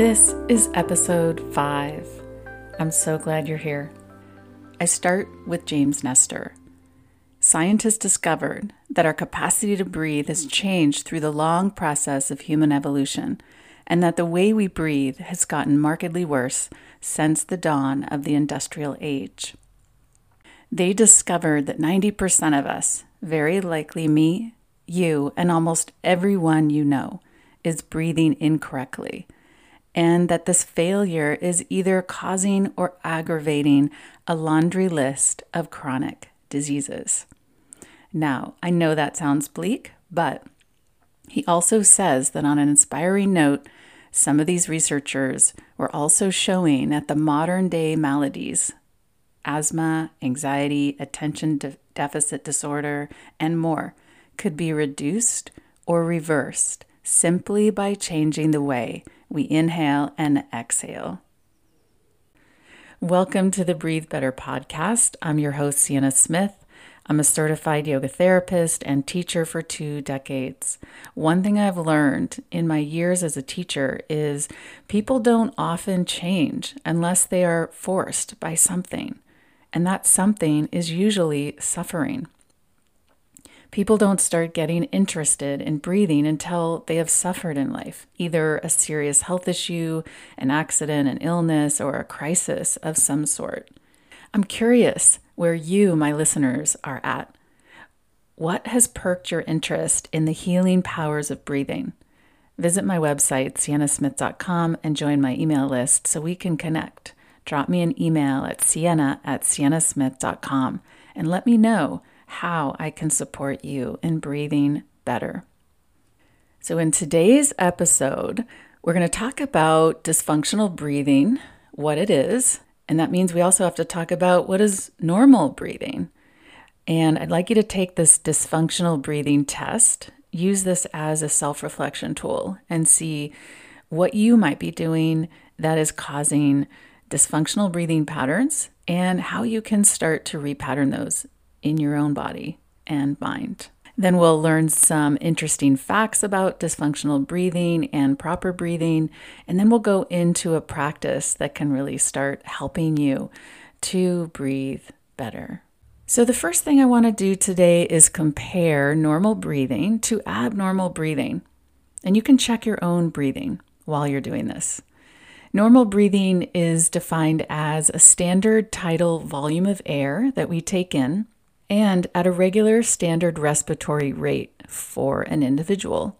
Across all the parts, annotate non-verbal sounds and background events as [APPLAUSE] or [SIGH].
This is episode five. I'm so glad you're here. I start with James Nestor. Scientists discovered that our capacity to breathe has changed through the long process of human evolution, and that the way we breathe has gotten markedly worse since the dawn of the industrial age. They discovered that 90% of us, very likely me, you, and almost everyone you know, is breathing incorrectly and that this failure is either causing or aggravating a laundry list of chronic diseases. Now, I know that sounds bleak, but he also says that on an inspiring note, some of these researchers were also showing that the modern day maladies, asthma, anxiety, attention de- deficit disorder, and more, could be reduced or reversed simply by changing the way we inhale and exhale. Welcome to the Breathe Better podcast. I'm your host, Sienna Smith. I'm a certified yoga therapist and teacher for two decades. One thing I've learned in my years as a teacher is people don't often change unless they are forced by something, and that something is usually suffering. People don't start getting interested in breathing until they have suffered in life, either a serious health issue, an accident, an illness, or a crisis of some sort. I'm curious where you, my listeners, are at. What has perked your interest in the healing powers of breathing? Visit my website, siennasmith.com, and join my email list so we can connect. Drop me an email at sienna at siennasmith.com and let me know how I can support you in breathing better. So, in today's episode, we're going to talk about dysfunctional breathing, what it is, and that means we also have to talk about what is normal breathing. And I'd like you to take this dysfunctional breathing test, use this as a self reflection tool, and see what you might be doing that is causing dysfunctional breathing patterns and how you can start to repattern those in your own body and mind. Then we'll learn some interesting facts about dysfunctional breathing and proper breathing. And then we'll go into a practice that can really start helping you to breathe better. So, the first thing I want to do today is compare normal breathing to abnormal breathing. And you can check your own breathing while you're doing this. Normal breathing is defined as a standard tidal volume of air that we take in and at a regular standard respiratory rate for an individual.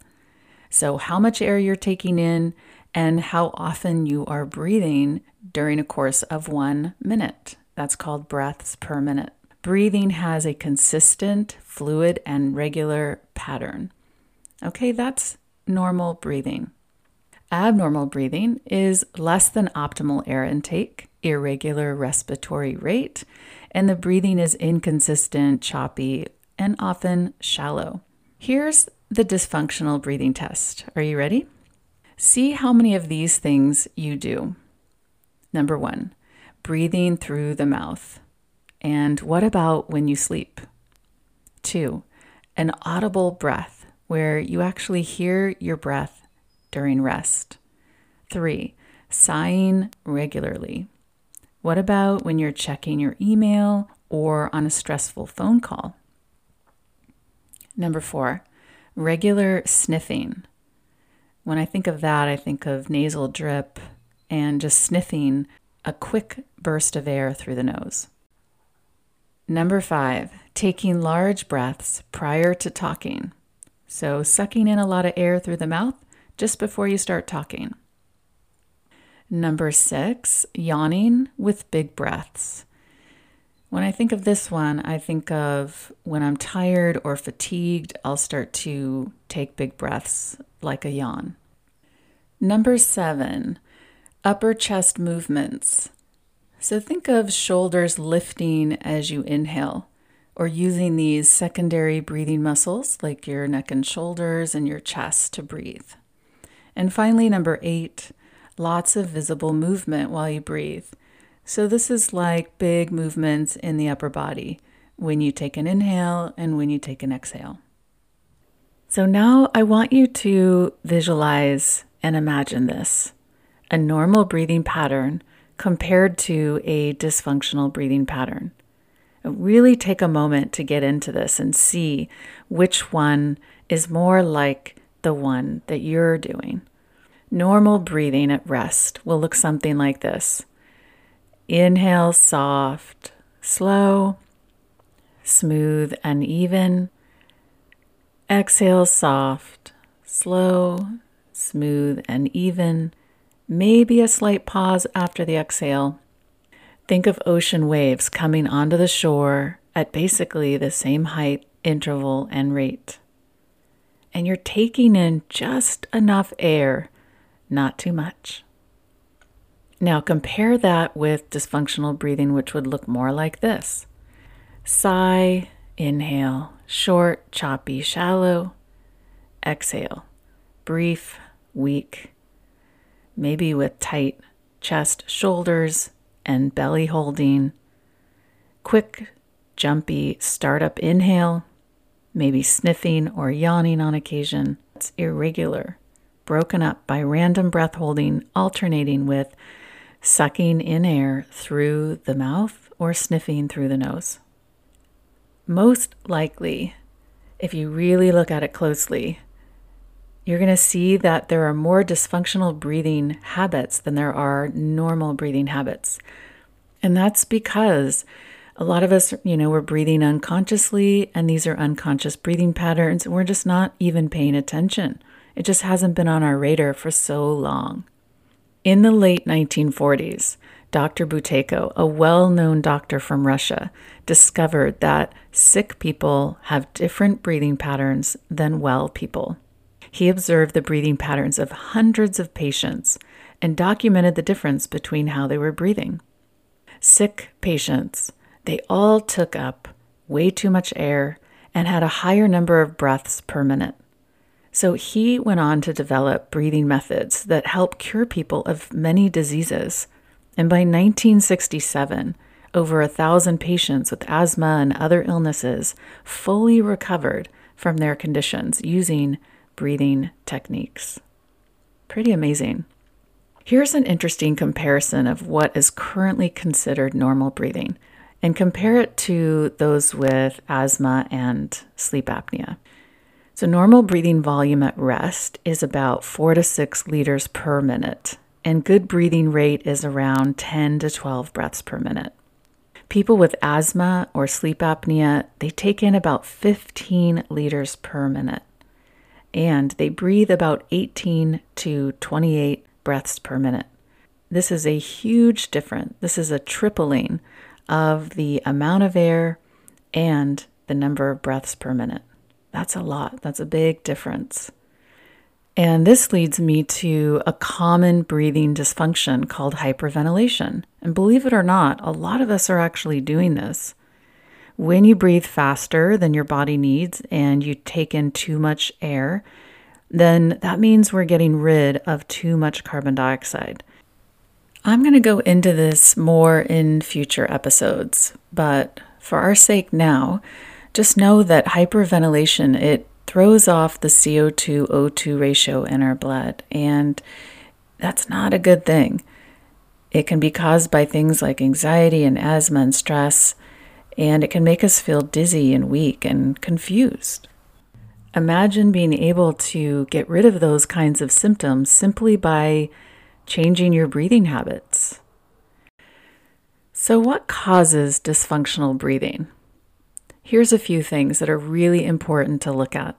So, how much air you're taking in and how often you are breathing during a course of one minute. That's called breaths per minute. Breathing has a consistent, fluid, and regular pattern. Okay, that's normal breathing. Abnormal breathing is less than optimal air intake, irregular respiratory rate, and the breathing is inconsistent, choppy, and often shallow. Here's the dysfunctional breathing test. Are you ready? See how many of these things you do. Number one, breathing through the mouth. And what about when you sleep? Two, an audible breath where you actually hear your breath during rest. Three, sighing regularly. What about when you're checking your email or on a stressful phone call? Number four, regular sniffing. When I think of that, I think of nasal drip and just sniffing a quick burst of air through the nose. Number five, taking large breaths prior to talking. So, sucking in a lot of air through the mouth just before you start talking. Number six, yawning with big breaths. When I think of this one, I think of when I'm tired or fatigued, I'll start to take big breaths like a yawn. Number seven, upper chest movements. So think of shoulders lifting as you inhale, or using these secondary breathing muscles like your neck and shoulders and your chest to breathe. And finally, number eight, lots of visible movement while you breathe. So, this is like big movements in the upper body when you take an inhale and when you take an exhale. So, now I want you to visualize and imagine this. a normal breathing pattern compared to a dysfunctional breathing pattern? Really take a moment to get into this and see which one is more like the one that you're doing. Normal breathing at rest will look something like this inhale soft, slow, smooth, and even. Exhale soft, slow, smooth, and even. Maybe a slight pause after the exhale. Think of ocean waves coming onto the shore at basically the same height, interval, and rate. And you're taking in just enough air, not too much. Now compare that with dysfunctional breathing, which would look more like this sigh, inhale, short, choppy, shallow, exhale, brief, weak, maybe with tight chest, shoulders, and belly holding. Quick, jumpy startup inhale, maybe sniffing or yawning on occasion. It's irregular, broken up by random breath holding, alternating with sucking in air through the mouth or sniffing through the nose. Most likely, if you really look at it closely, you're going to see that there are more dysfunctional breathing habits than there are normal breathing habits. And that's because a lot of us, you know, we're breathing unconsciously, and these are unconscious breathing patterns. We're just not even paying attention. It just hasn't been on our radar for so long. In the late 1940s, Dr. Buteyko, a well known doctor from Russia, discovered that sick people have different breathing patterns than well people. He observed the breathing patterns of hundreds of patients and documented the difference between how they were breathing. Sick patients, they all took up way too much air and had a higher number of breaths per minute. So he went on to develop breathing methods that help cure people of many diseases. And by 1967, over a thousand patients with asthma and other illnesses fully recovered from their conditions using breathing techniques. Pretty amazing. Here's an interesting comparison of what is currently considered normal breathing and compare it to those with asthma and sleep apnea. So, normal breathing volume at rest is about four to six liters per minute, and good breathing rate is around 10 to 12 breaths per minute. People with asthma or sleep apnea, they take in about 15 liters per minute and they breathe about 18 to 28 breaths per minute. This is a huge difference. This is a tripling of the amount of air and the number of breaths per minute. That's a lot. That's a big difference. And this leads me to a common breathing dysfunction called hyperventilation. And believe it or not, a lot of us are actually doing this. When you breathe faster than your body needs and you take in too much air, then that means we're getting rid of too much carbon dioxide. I'm going to go into this more in future episodes, but for our sake now, just know that hyperventilation it throws off the CO2 O2 ratio in our blood and that's not a good thing. It can be caused by things like anxiety and asthma and stress, and it can make us feel dizzy and weak and confused. Imagine being able to get rid of those kinds of symptoms simply by changing your breathing habits. So, what causes dysfunctional breathing? Here's a few things that are really important to look at.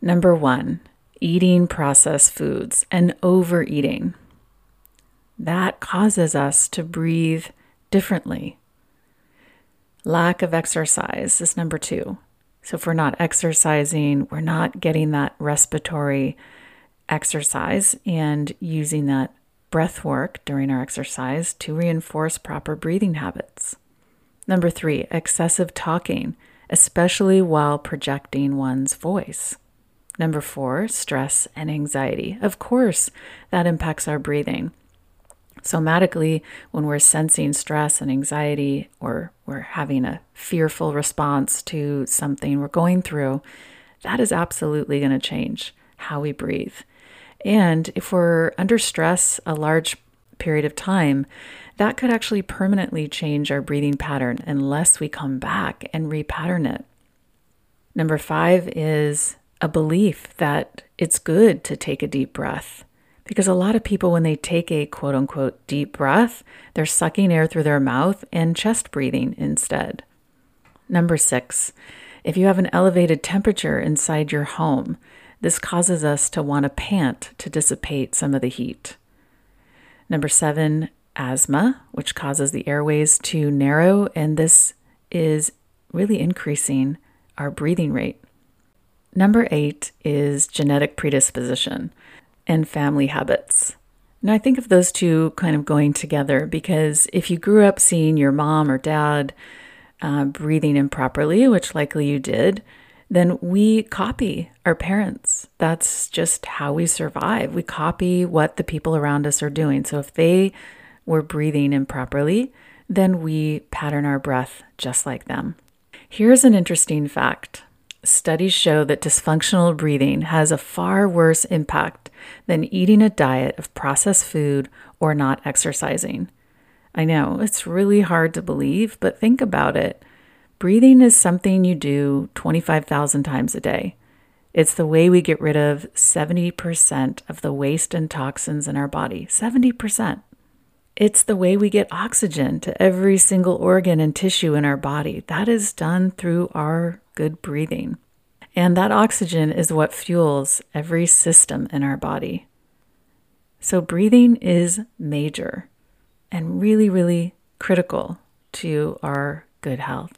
Number one, eating processed foods and overeating. That causes us to breathe differently. Lack of exercise is number two. So, if we're not exercising, we're not getting that respiratory exercise and using that breath work during our exercise to reinforce proper breathing habits. Number three, excessive talking, especially while projecting one's voice. Number four, stress and anxiety. Of course, that impacts our breathing. Somatically, when we're sensing stress and anxiety, or we're having a fearful response to something we're going through, that is absolutely going to change how we breathe. And if we're under stress a large period of time, that could actually permanently change our breathing pattern unless we come back and repattern it. Number five is a belief that it's good to take a deep breath. Because a lot of people, when they take a quote unquote deep breath, they're sucking air through their mouth and chest breathing instead. Number six, if you have an elevated temperature inside your home, this causes us to want to pant to dissipate some of the heat. Number seven, asthma, which causes the airways to narrow, and this is really increasing our breathing rate. Number eight is genetic predisposition and family habits. Now, I think of those two kind of going together because if you grew up seeing your mom or dad uh, breathing improperly, which likely you did, then we copy our parents. That's just how we survive. We copy what the people around us are doing. So if they were breathing improperly, then we pattern our breath just like them. Here's an interesting fact studies show that dysfunctional breathing has a far worse impact than eating a diet of processed food or not exercising. I know it's really hard to believe, but think about it. Breathing is something you do 25,000 times a day. It's the way we get rid of 70% of the waste and toxins in our body. 70%. It's the way we get oxygen to every single organ and tissue in our body. That is done through our good breathing. And that oxygen is what fuels every system in our body. So, breathing is major and really, really critical to our good health.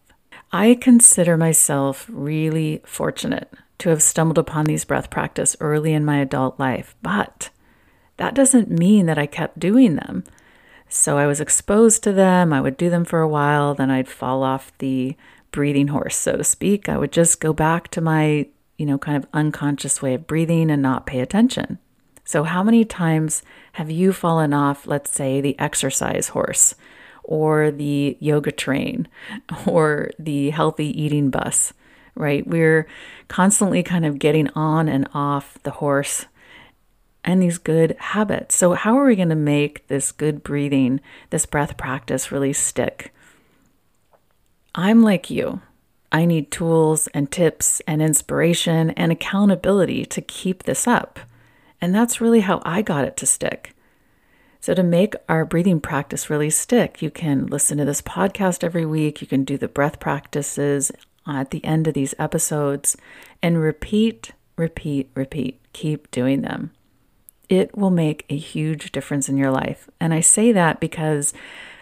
I consider myself really fortunate to have stumbled upon these breath practice early in my adult life, but that doesn't mean that I kept doing them. So I was exposed to them. I would do them for a while, then I'd fall off the breathing horse, so to speak. I would just go back to my, you know, kind of unconscious way of breathing and not pay attention. So, how many times have you fallen off, let's say, the exercise horse or the yoga train [LAUGHS] or the healthy eating bus, right? We're constantly kind of getting on and off the horse and these good habits. So, how are we going to make this good breathing, this breath practice really stick? I'm like you. I need tools and tips and inspiration and accountability to keep this up. And that's really how I got it to stick. So, to make our breathing practice really stick, you can listen to this podcast every week. You can do the breath practices at the end of these episodes and repeat, repeat, repeat. Keep doing them it will make a huge difference in your life. And I say that because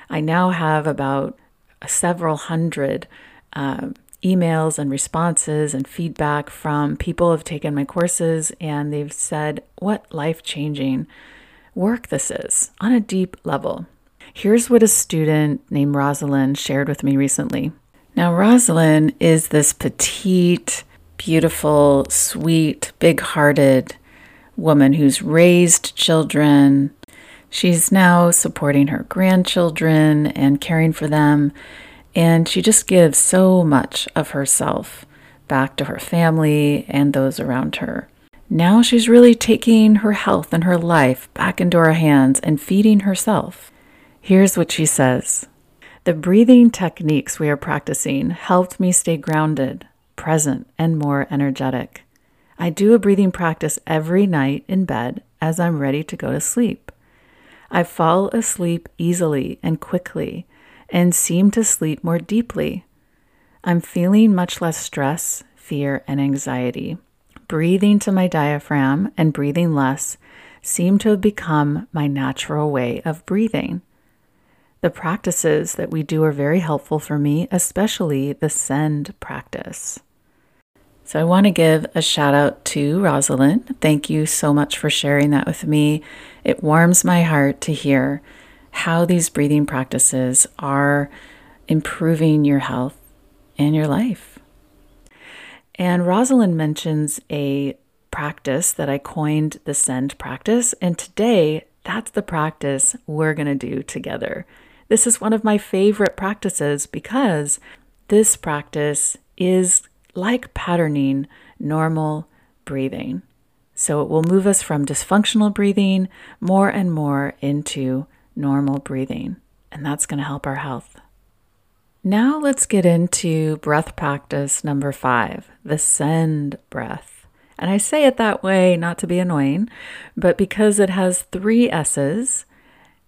I now have about several hundred uh, emails and responses and feedback from people who have taken my courses and they've said what life changing work this is on a deep level. Here's what a student named Rosalind shared with me recently. Now, Rosalind is this petite, beautiful, sweet, big hearted, woman who's raised children. She's now supporting her grandchildren and caring for them. And she just gives so much of herself back to her family and those around her. Now she's really taking her health and her life back into her hands and feeding herself. Here's what she says The breathing techniques we are practicing helped me stay grounded, present, and more energetic. I do a breathing practice every night in bed as I'm ready to go to sleep. I fall asleep easily and quickly and seem to sleep more deeply. I'm feeling much less stress, fear, and anxiety. Breathing to my diaphragm and breathing less seem to have become my natural way of breathing. The practices that we do are very helpful for me, especially the send practice. So I want to give a shout out to Rosalind. Thank you so much for sharing that with me. It warms my heart to hear how these breathing practices are improving your health and your life. And Rosalind mentions a practice that I coined the send practice. And today, that's the practice we're going to do together. This is one of my favorite practices because this practice is like patterning normal breathing. So it will move us from dysfunctional breathing more and more into normal breathing. And that's going to help our health. Now let's get into breath practice number five the send breath. And I say it that way not to be annoying, but because it has three S's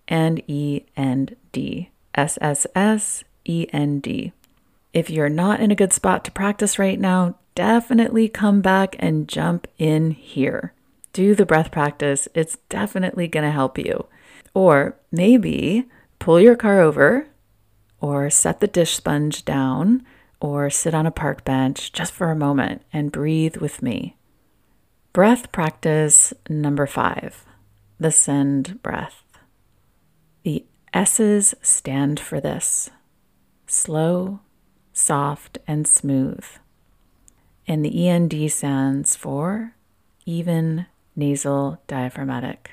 and E and D. S S S E N D. If you're not in a good spot to practice right now, definitely come back and jump in here. Do the breath practice, it's definitely going to help you. Or maybe pull your car over, or set the dish sponge down, or sit on a park bench just for a moment and breathe with me. Breath practice number five the send breath. The S's stand for this slow, soft, and smooth. And the END stands for even nasal diaphragmatic.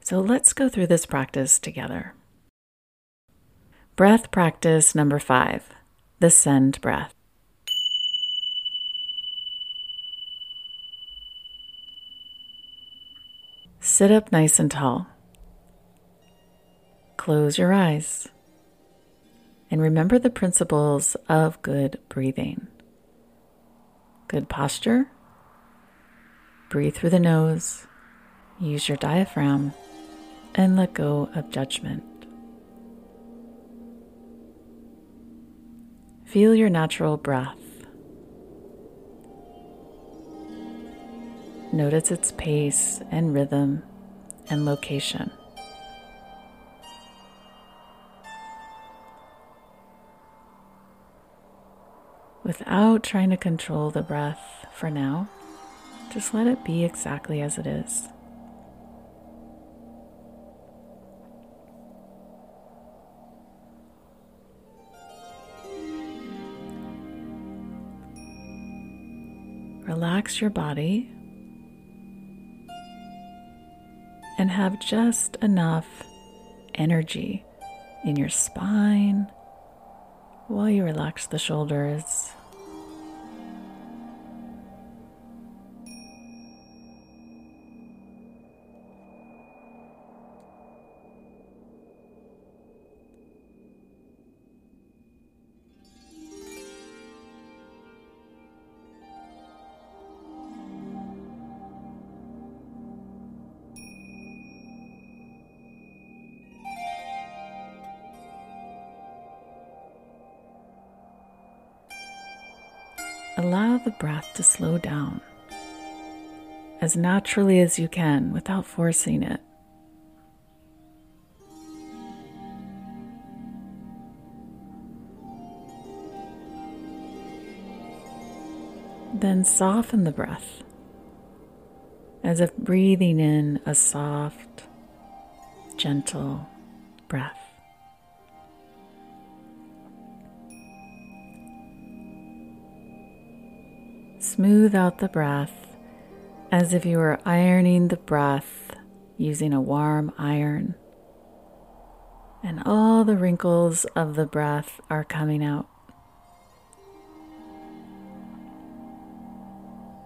So let's go through this practice together. Breath practice number five the send breath. Sit up nice and tall. Close your eyes and remember the principles of good breathing. Good posture, breathe through the nose, use your diaphragm, and let go of judgment. Feel your natural breath. Notice its pace and rhythm and location. without trying to control the breath for now. Just let it be exactly as it is. Your body and have just enough energy in your spine while you relax the shoulders. Allow the breath to slow down as naturally as you can without forcing it. Then soften the breath as if breathing in a soft, gentle breath. Smooth out the breath as if you were ironing the breath using a warm iron. And all the wrinkles of the breath are coming out.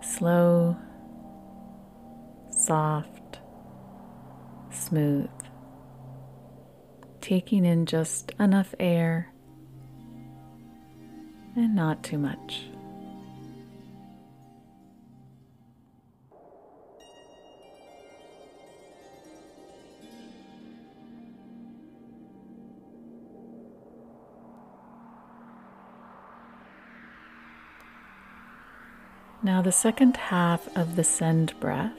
Slow, soft, smooth. Taking in just enough air and not too much. Now, the second half of the send breath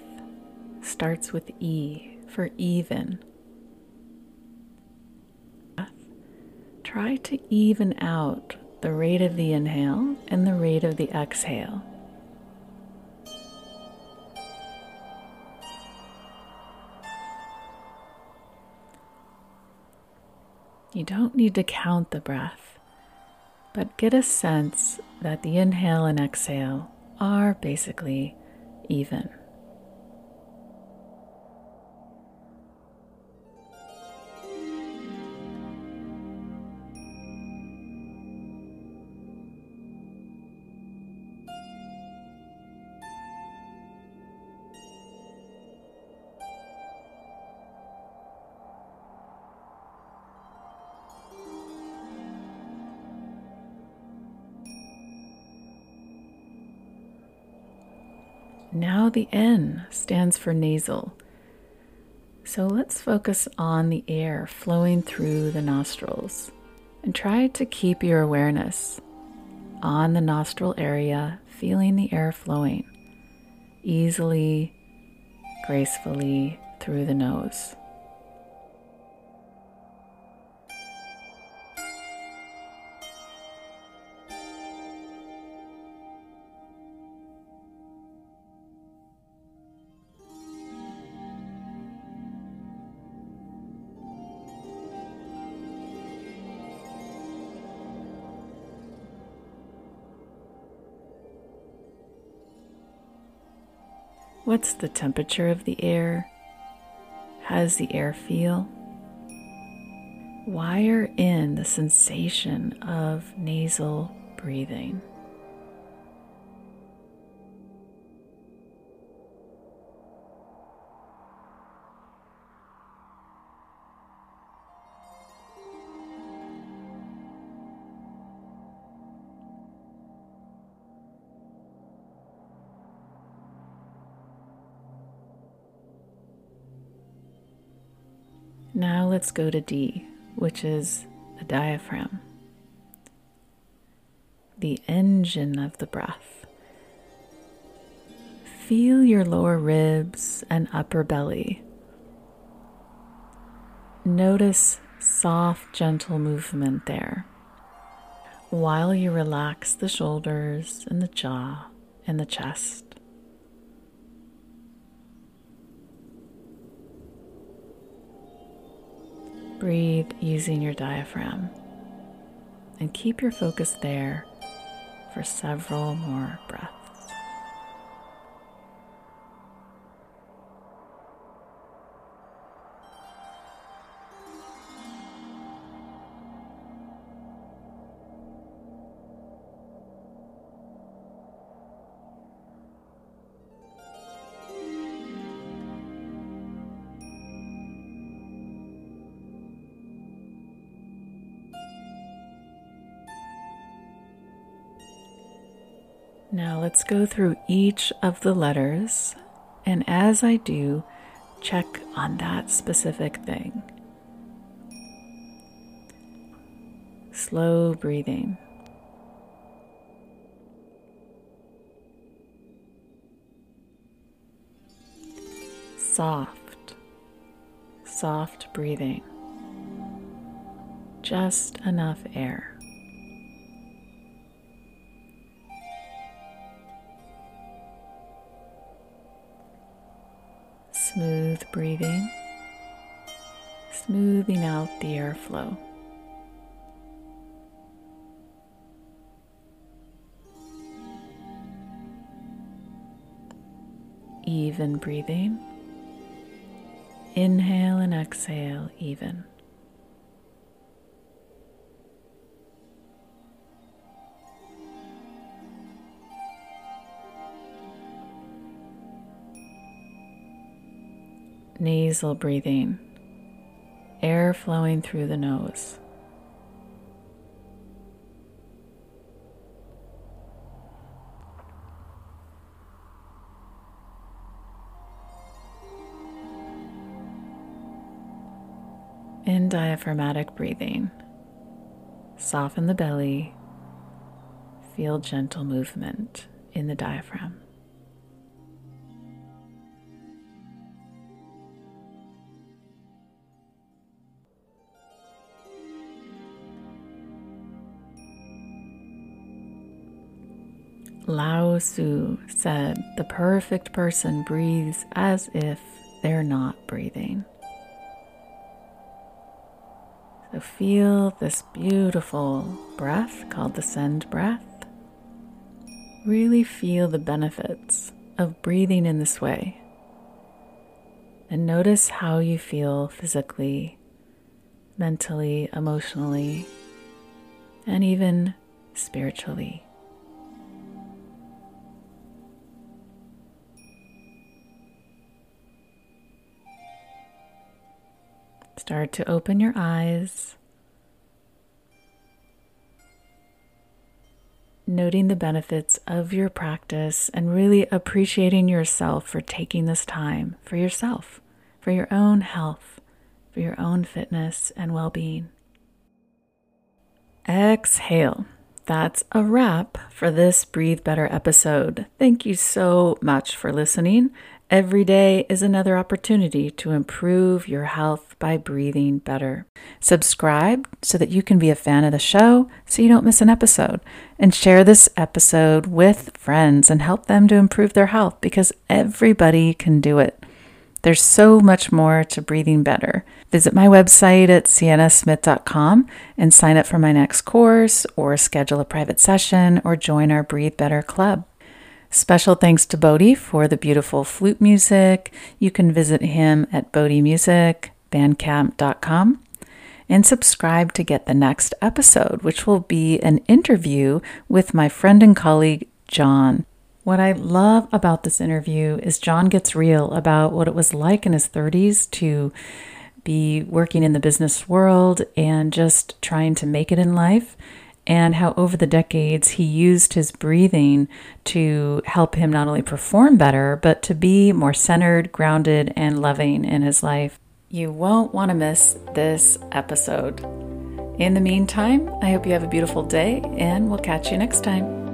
starts with E for even. Try to even out the rate of the inhale and the rate of the exhale. You don't need to count the breath, but get a sense that the inhale and exhale are basically even. Now the N stands for nasal. So let's focus on the air flowing through the nostrils and try to keep your awareness on the nostril area, feeling the air flowing easily, gracefully through the nose. What's the temperature of the air? How does the air feel? Wire in the sensation of nasal breathing. Let's go to D, which is the diaphragm, the engine of the breath. Feel your lower ribs and upper belly. Notice soft, gentle movement there while you relax the shoulders and the jaw and the chest. Breathe using your diaphragm and keep your focus there for several more breaths. Now let's go through each of the letters, and as I do, check on that specific thing. Slow breathing. Soft, soft breathing. Just enough air. Smooth breathing, smoothing out the airflow. Even breathing. Inhale and exhale, even. Nasal breathing, air flowing through the nose. In diaphragmatic breathing, soften the belly, feel gentle movement in the diaphragm. Lao Tzu said, The perfect person breathes as if they're not breathing. So feel this beautiful breath called the send breath. Really feel the benefits of breathing in this way. And notice how you feel physically, mentally, emotionally, and even spiritually. Start to open your eyes. noting the benefits of your practice and really appreciating yourself for taking this time for yourself, for your own health, for your own fitness and well being. Exhale. That's a wrap for this Breathe Better episode. Thank you so much for listening. Every day is another opportunity to improve your health by breathing better. Subscribe so that you can be a fan of the show so you don't miss an episode. And share this episode with friends and help them to improve their health because everybody can do it. There's so much more to breathing better. Visit my website at siennasmith.com and sign up for my next course or schedule a private session or join our Breathe Better Club. Special thanks to Bodhi for the beautiful flute music. You can visit him at bodhimusicbandcamp.com and subscribe to get the next episode, which will be an interview with my friend and colleague, John. What I love about this interview is John gets real about what it was like in his 30s to be working in the business world and just trying to make it in life and how over the decades he used his breathing to help him not only perform better, but to be more centered, grounded, and loving in his life. You won't want to miss this episode. In the meantime, I hope you have a beautiful day, and we'll catch you next time.